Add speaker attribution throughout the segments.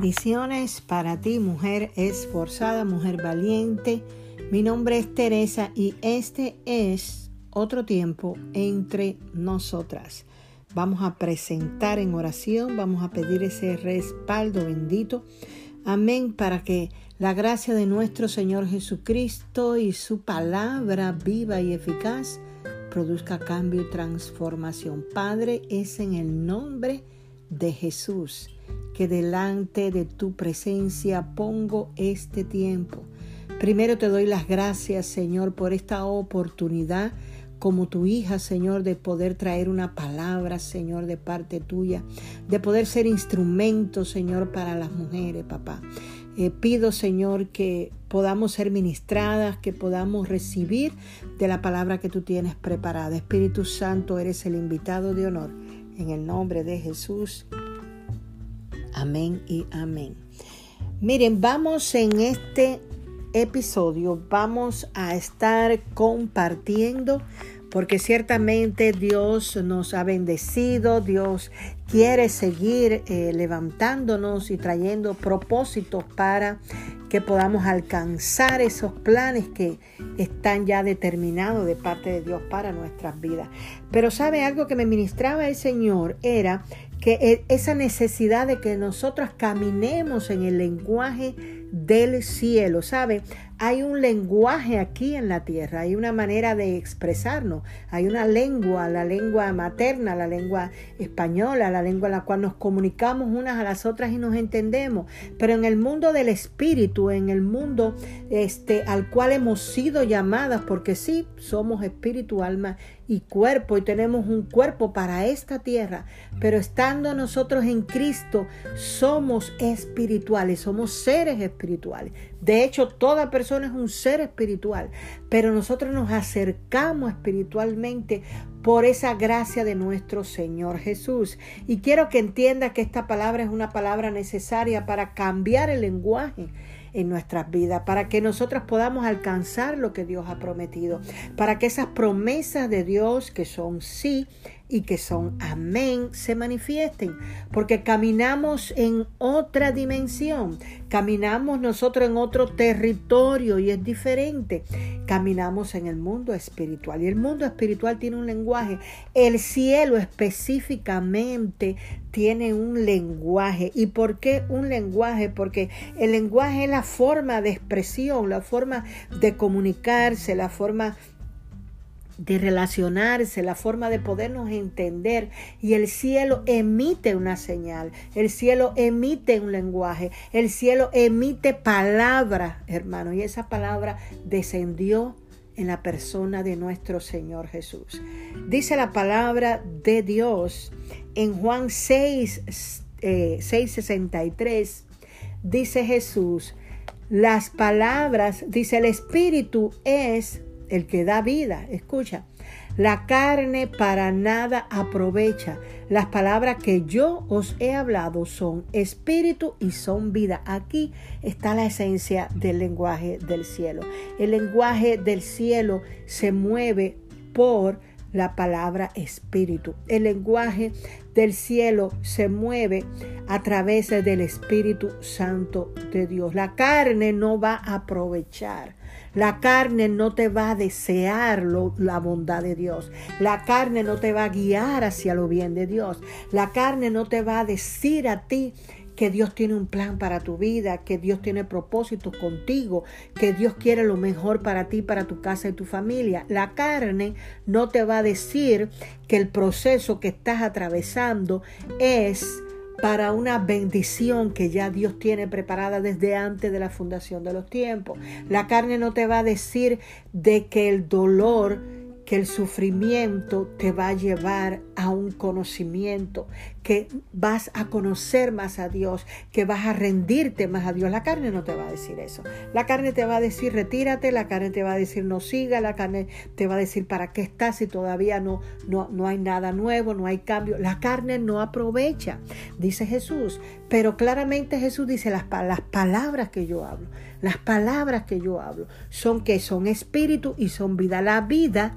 Speaker 1: Bendiciones para ti, mujer esforzada, mujer valiente. Mi nombre es Teresa y este es otro tiempo entre nosotras. Vamos a presentar en oración, vamos a pedir ese respaldo bendito. Amén, para que la gracia de nuestro Señor Jesucristo y su palabra viva y eficaz produzca cambio y transformación. Padre, es en el nombre de Jesús que delante de tu presencia pongo este tiempo. Primero te doy las gracias, Señor, por esta oportunidad como tu hija, Señor, de poder traer una palabra, Señor, de parte tuya, de poder ser instrumento, Señor, para las mujeres, papá. Eh, pido, Señor, que podamos ser ministradas, que podamos recibir de la palabra que tú tienes preparada. Espíritu Santo, eres el invitado de honor. En el nombre de Jesús. Amén y amén. Miren, vamos en este episodio, vamos a estar compartiendo porque ciertamente Dios nos ha bendecido, Dios quiere seguir eh, levantándonos y trayendo propósitos para que podamos alcanzar esos planes que están ya determinados de parte de Dios para nuestras vidas. Pero sabe algo que me ministraba el Señor era que e, esa necesidad de que nosotros caminemos en el lenguaje del cielo, ¿sabe? Hay un lenguaje aquí en la tierra, hay una manera de expresarnos, hay una lengua, la lengua materna, la lengua española, la lengua en la cual nos comunicamos unas a las otras y nos entendemos, pero en el mundo del espíritu, en el mundo este al cual hemos sido llamadas, porque sí, somos espíritu, alma y cuerpo y tenemos un cuerpo para esta tierra, pero estando nosotros en Cristo somos espirituales, somos seres espirituales. De hecho, toda persona es un ser espiritual, pero nosotros nos acercamos espiritualmente por esa gracia de nuestro Señor Jesús. Y quiero que entienda que esta palabra es una palabra necesaria para cambiar el lenguaje en nuestras vidas, para que nosotros podamos alcanzar lo que Dios ha prometido, para que esas promesas de Dios que son sí y que son amén se manifiesten, porque caminamos en otra dimensión, caminamos nosotros en otro territorio y es diferente. Caminamos en el mundo espiritual y el mundo espiritual tiene un lenguaje. El cielo específicamente tiene un lenguaje. ¿Y por qué un lenguaje? Porque el lenguaje es la forma de expresión, la forma de comunicarse, la forma de relacionarse, la forma de podernos entender. Y el cielo emite una señal, el cielo emite un lenguaje, el cielo emite palabra, hermano. Y esa palabra descendió en la persona de nuestro Señor Jesús. Dice la palabra de Dios en Juan 6, 663, eh, dice Jesús, las palabras, dice el Espíritu es el que da vida. Escucha, la carne para nada aprovecha. Las palabras que yo os he hablado son espíritu y son vida. Aquí está la esencia del lenguaje del cielo. El lenguaje del cielo se mueve por la palabra espíritu. El lenguaje del cielo se mueve a través del Espíritu Santo de Dios. La carne no va a aprovechar la carne no te va a desear la bondad de Dios. La carne no te va a guiar hacia lo bien de Dios. La carne no te va a decir a ti que Dios tiene un plan para tu vida, que Dios tiene propósitos contigo, que Dios quiere lo mejor para ti, para tu casa y tu familia. La carne no te va a decir que el proceso que estás atravesando es para una bendición que ya Dios tiene preparada desde antes de la fundación de los tiempos. La carne no te va a decir de que el dolor que el sufrimiento te va a llevar a un conocimiento, que vas a conocer más a Dios, que vas a rendirte más a Dios. La carne no te va a decir eso. La carne te va a decir retírate, la carne te va a decir no siga, la carne te va a decir para qué estás si todavía no, no, no hay nada nuevo, no hay cambio. La carne no aprovecha, dice Jesús. Pero claramente Jesús dice las, las palabras que yo hablo, las palabras que yo hablo son que son espíritu y son vida. La vida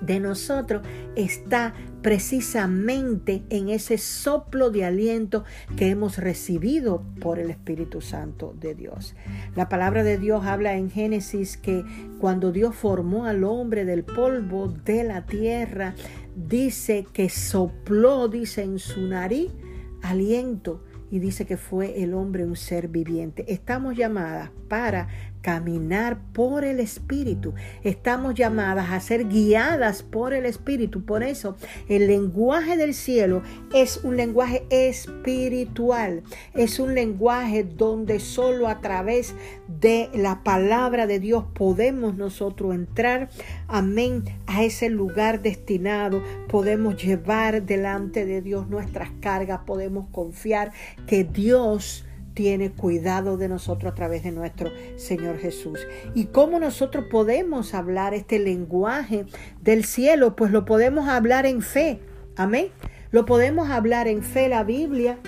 Speaker 1: de nosotros está precisamente en ese soplo de aliento que hemos recibido por el Espíritu Santo de Dios. La palabra de Dios habla en Génesis que cuando Dios formó al hombre del polvo de la tierra, dice que sopló, dice en su nariz, aliento y dice que fue el hombre un ser viviente. Estamos llamadas para caminar por el Espíritu. Estamos llamadas a ser guiadas por el Espíritu. Por eso el lenguaje del cielo es un lenguaje espiritual. Es un lenguaje donde solo a través de la palabra de Dios podemos nosotros entrar, amén, a ese lugar destinado. Podemos llevar delante de Dios nuestras cargas. Podemos confiar que Dios tiene cuidado de nosotros a través de nuestro Señor Jesús. ¿Y cómo nosotros podemos hablar este lenguaje del cielo? Pues lo podemos hablar en fe. Amén. Lo podemos hablar en fe. La Biblia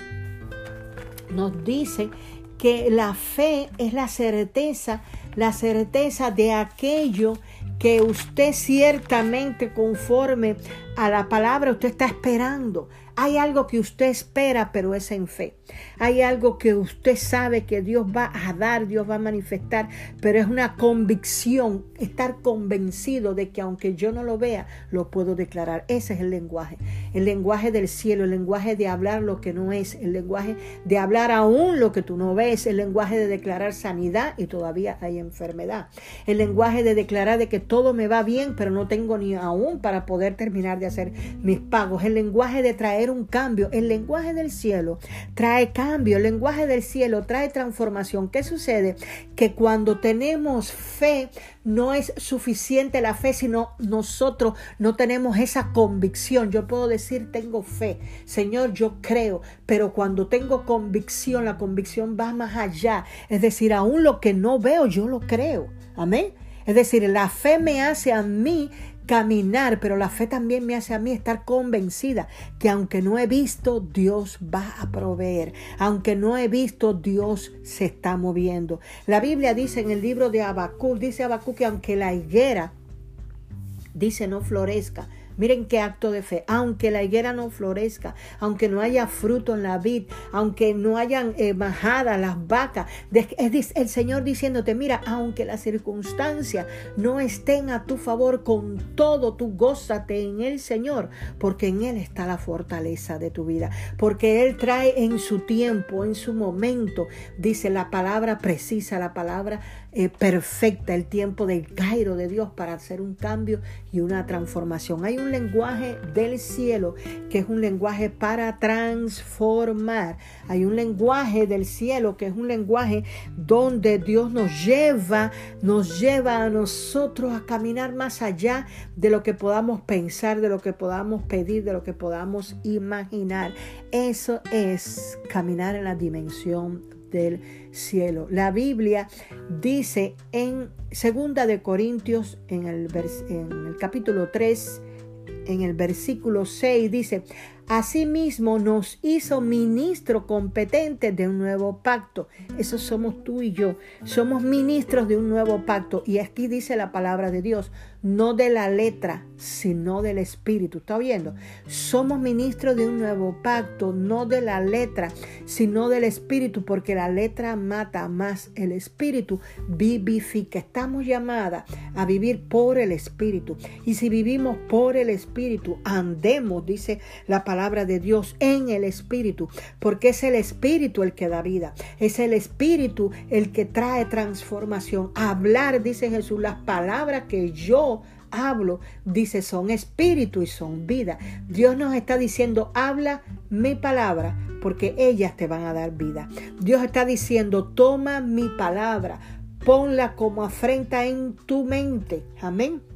Speaker 1: nos dice que la fe es la certeza, la certeza de aquello que usted ciertamente conforme a la palabra usted está esperando. Hay algo que usted espera, pero es en fe. Hay algo que usted sabe que Dios va a dar, Dios va a manifestar, pero es una convicción, estar convencido de que aunque yo no lo vea, lo puedo declarar. Ese es el lenguaje. El lenguaje del cielo, el lenguaje de hablar lo que no es, el lenguaje de hablar aún lo que tú no ves, el lenguaje de declarar sanidad y todavía hay enfermedad. El lenguaje de declarar de que todo me va bien, pero no tengo ni aún para poder terminar de hacer mis pagos. El lenguaje de traer un cambio. El lenguaje del cielo trae cambio, el lenguaje del cielo trae transformación. ¿Qué sucede? Que cuando tenemos fe, no es suficiente la fe, sino nosotros no tenemos esa convicción. Yo puedo decir, tengo fe, Señor, yo creo, pero cuando tengo convicción, la convicción va más allá. Es decir, aún lo que no veo, yo lo creo. Amén. Es decir, la fe me hace a mí caminar, pero la fe también me hace a mí estar convencida que aunque no he visto, Dios va a proveer. Aunque no he visto, Dios se está moviendo. La Biblia dice en el libro de Habacuc, dice Habacuc que aunque la higuera, dice, no florezca, Miren qué acto de fe. Aunque la higuera no florezca, aunque no haya fruto en la vid, aunque no hayan eh, las vacas, es el Señor diciéndote, mira, aunque las circunstancias no estén a tu favor, con todo tú gózate en el Señor, porque en Él está la fortaleza de tu vida, porque Él trae en su tiempo, en su momento, dice la palabra precisa, la palabra eh, perfecta, el tiempo del Cairo de Dios para hacer un cambio y una transformación. Hay un lenguaje del cielo que es un lenguaje para transformar. Hay un lenguaje del cielo que es un lenguaje donde Dios nos lleva, nos lleva a nosotros a caminar más allá de lo que podamos pensar, de lo que podamos pedir, de lo que podamos imaginar. Eso es caminar en la dimensión del cielo. La Biblia dice en segunda de Corintios en el, en el capítulo 3 en el versículo 6 dice, Asimismo nos hizo ministro competente de un nuevo pacto. Eso somos tú y yo. Somos ministros de un nuevo pacto. Y aquí dice la palabra de Dios, no de la letra, sino del Espíritu. ¿Está viendo? Somos ministros de un nuevo pacto, no de la letra, sino del Espíritu, porque la letra mata más, el Espíritu vivifica. Estamos llamadas a vivir por el Espíritu. Y si vivimos por el Espíritu, andemos, dice la palabra de Dios en el Espíritu, porque es el Espíritu el que da vida, es el Espíritu el que trae transformación. Hablar, dice Jesús, las palabras que yo hablo, dice, son espíritu y son vida. Dios nos está diciendo, habla mi palabra, porque ellas te van a dar vida. Dios está diciendo, toma mi palabra, ponla como afrenta en tu mente. Amén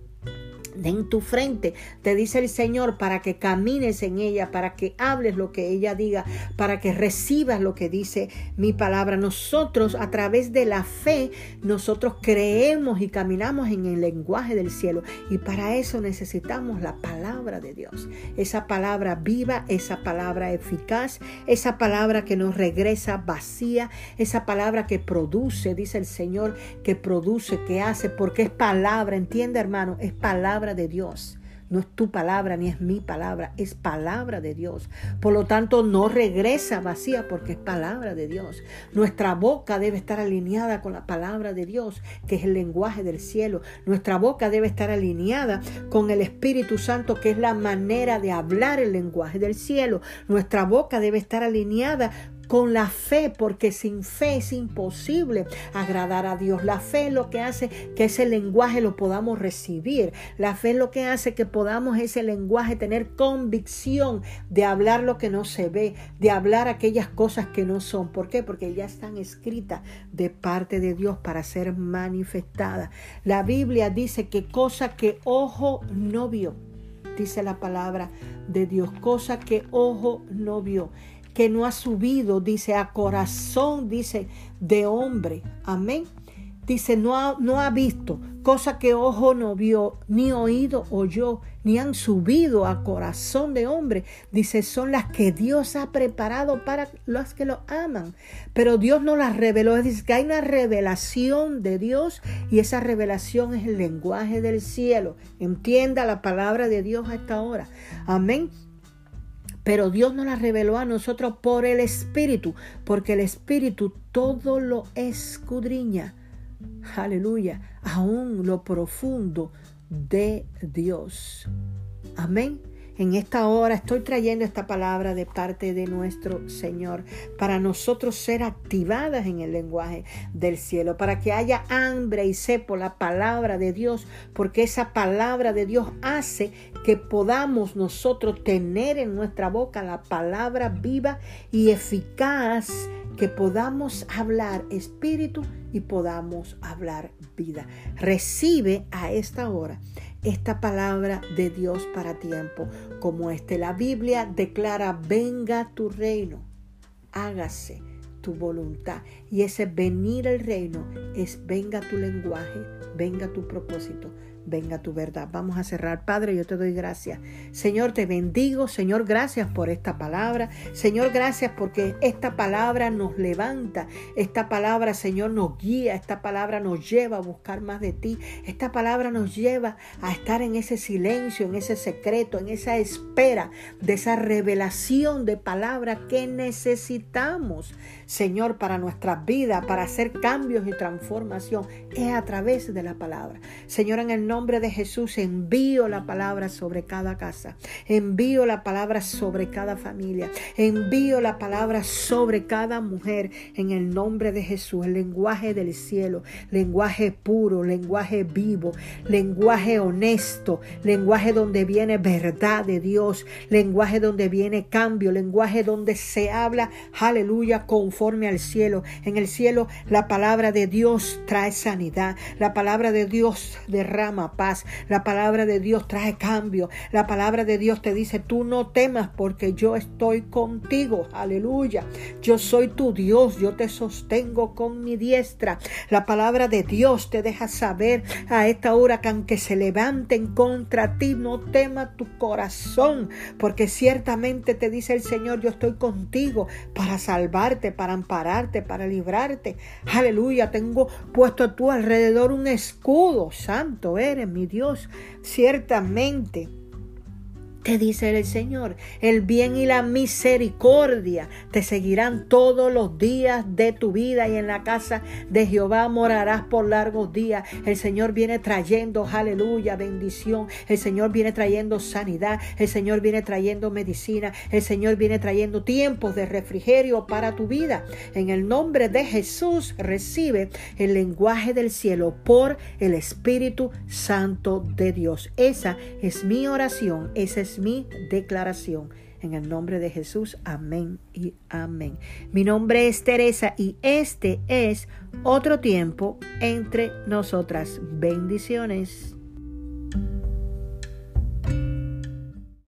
Speaker 1: en tu frente, te dice el Señor, para que camines en ella, para que hables lo que ella diga, para que recibas lo que dice mi palabra. Nosotros a través de la fe, nosotros creemos y caminamos en el lenguaje del cielo y para eso necesitamos la palabra de Dios. Esa palabra viva, esa palabra eficaz, esa palabra que nos regresa vacía, esa palabra que produce, dice el Señor, que produce, que hace, porque es palabra, entiende hermano, es palabra de Dios. no es tu palabra ni es mi palabra, es palabra de Dios. Por lo tanto, no regresa vacía porque es palabra de Dios. Nuestra boca debe estar alineada con la palabra de Dios, que es el lenguaje del cielo. Nuestra boca debe estar alineada con el Espíritu Santo, que es la manera de hablar el lenguaje del cielo. Nuestra boca debe estar alineada con la fe, porque sin fe es imposible agradar a Dios. La fe es lo que hace que ese lenguaje lo podamos recibir. La fe es lo que hace que podamos ese lenguaje tener convicción de hablar lo que no se ve, de hablar aquellas cosas que no son. ¿Por qué? Porque ya están escritas de parte de Dios para ser manifestadas. La Biblia dice que cosa que ojo no vio, dice la palabra de Dios, cosa que ojo no vio que no ha subido, dice, a corazón, dice, de hombre. Amén. Dice, no ha, no ha visto, cosa que ojo no vio, ni oído oyó, ni han subido a corazón de hombre. Dice, son las que Dios ha preparado para los que lo aman. Pero Dios no las reveló. Dice que hay una revelación de Dios y esa revelación es el lenguaje del cielo. Entienda la palabra de Dios a esta hora. Amén. Pero Dios nos la reveló a nosotros por el Espíritu, porque el Espíritu todo lo escudriña. Aleluya, aún lo profundo de Dios. Amén. En esta hora estoy trayendo esta palabra de parte de nuestro Señor para nosotros ser activadas en el lenguaje del cielo, para que haya hambre y sed por la palabra de Dios, porque esa palabra de Dios hace que podamos nosotros tener en nuestra boca la palabra viva y eficaz, que podamos hablar espíritu y podamos hablar vida. Recibe a esta hora esta palabra de Dios para tiempo como este. La Biblia declara, venga tu reino, hágase tu voluntad. Y ese venir al reino es venga tu lenguaje, venga tu propósito, venga tu verdad. Vamos a cerrar. Padre, yo te doy gracias. Señor, te bendigo. Señor, gracias por esta palabra. Señor, gracias porque esta palabra nos levanta. Esta palabra, Señor, nos guía. Esta palabra nos lleva a buscar más de ti. Esta palabra nos lleva a estar en ese silencio, en ese secreto, en esa espera de esa revelación de palabra que necesitamos, Señor, para nuestras vidas, para hacer cambios y transformación. Es a través de la palabra. Señor, en el nombre de Jesús envío la palabra sobre cada casa, envío la palabra sobre cada familia, envío la palabra sobre cada mujer en el nombre de Jesús, el lenguaje del cielo, lenguaje puro, lenguaje vivo, lenguaje honesto, lenguaje donde viene verdad de Dios, lenguaje donde viene cambio, lenguaje donde se habla, aleluya, conforme al cielo. En el cielo la palabra de Dios trae sanidad, la palabra de Dios derrama paz. La palabra de Dios trae cambio. La palabra de Dios te dice, tú no temas porque yo estoy contigo. Aleluya. Yo soy tu Dios. Yo te sostengo con mi diestra. La palabra de Dios te deja saber a esta hora que aunque se levanten contra ti, no tema tu corazón. Porque ciertamente te dice el Señor, yo estoy contigo para salvarte, para ampararte, para librarte. Aleluya. Tengo puesto a tu alrededor un escudo santo. ¿eh? mi Dios, ciertamente te dice el Señor, el bien y la misericordia te seguirán todos los días de tu vida y en la casa de Jehová morarás por largos días. El Señor viene trayendo, aleluya, bendición. El Señor viene trayendo sanidad. El Señor viene trayendo medicina. El Señor viene trayendo tiempos de refrigerio para tu vida. En el nombre de Jesús recibe el lenguaje del cielo por el Espíritu Santo de Dios. Esa es mi oración. Esa mi declaración. En el nombre de Jesús, amén y amén. Mi nombre es Teresa y este es otro tiempo entre nosotras. Bendiciones.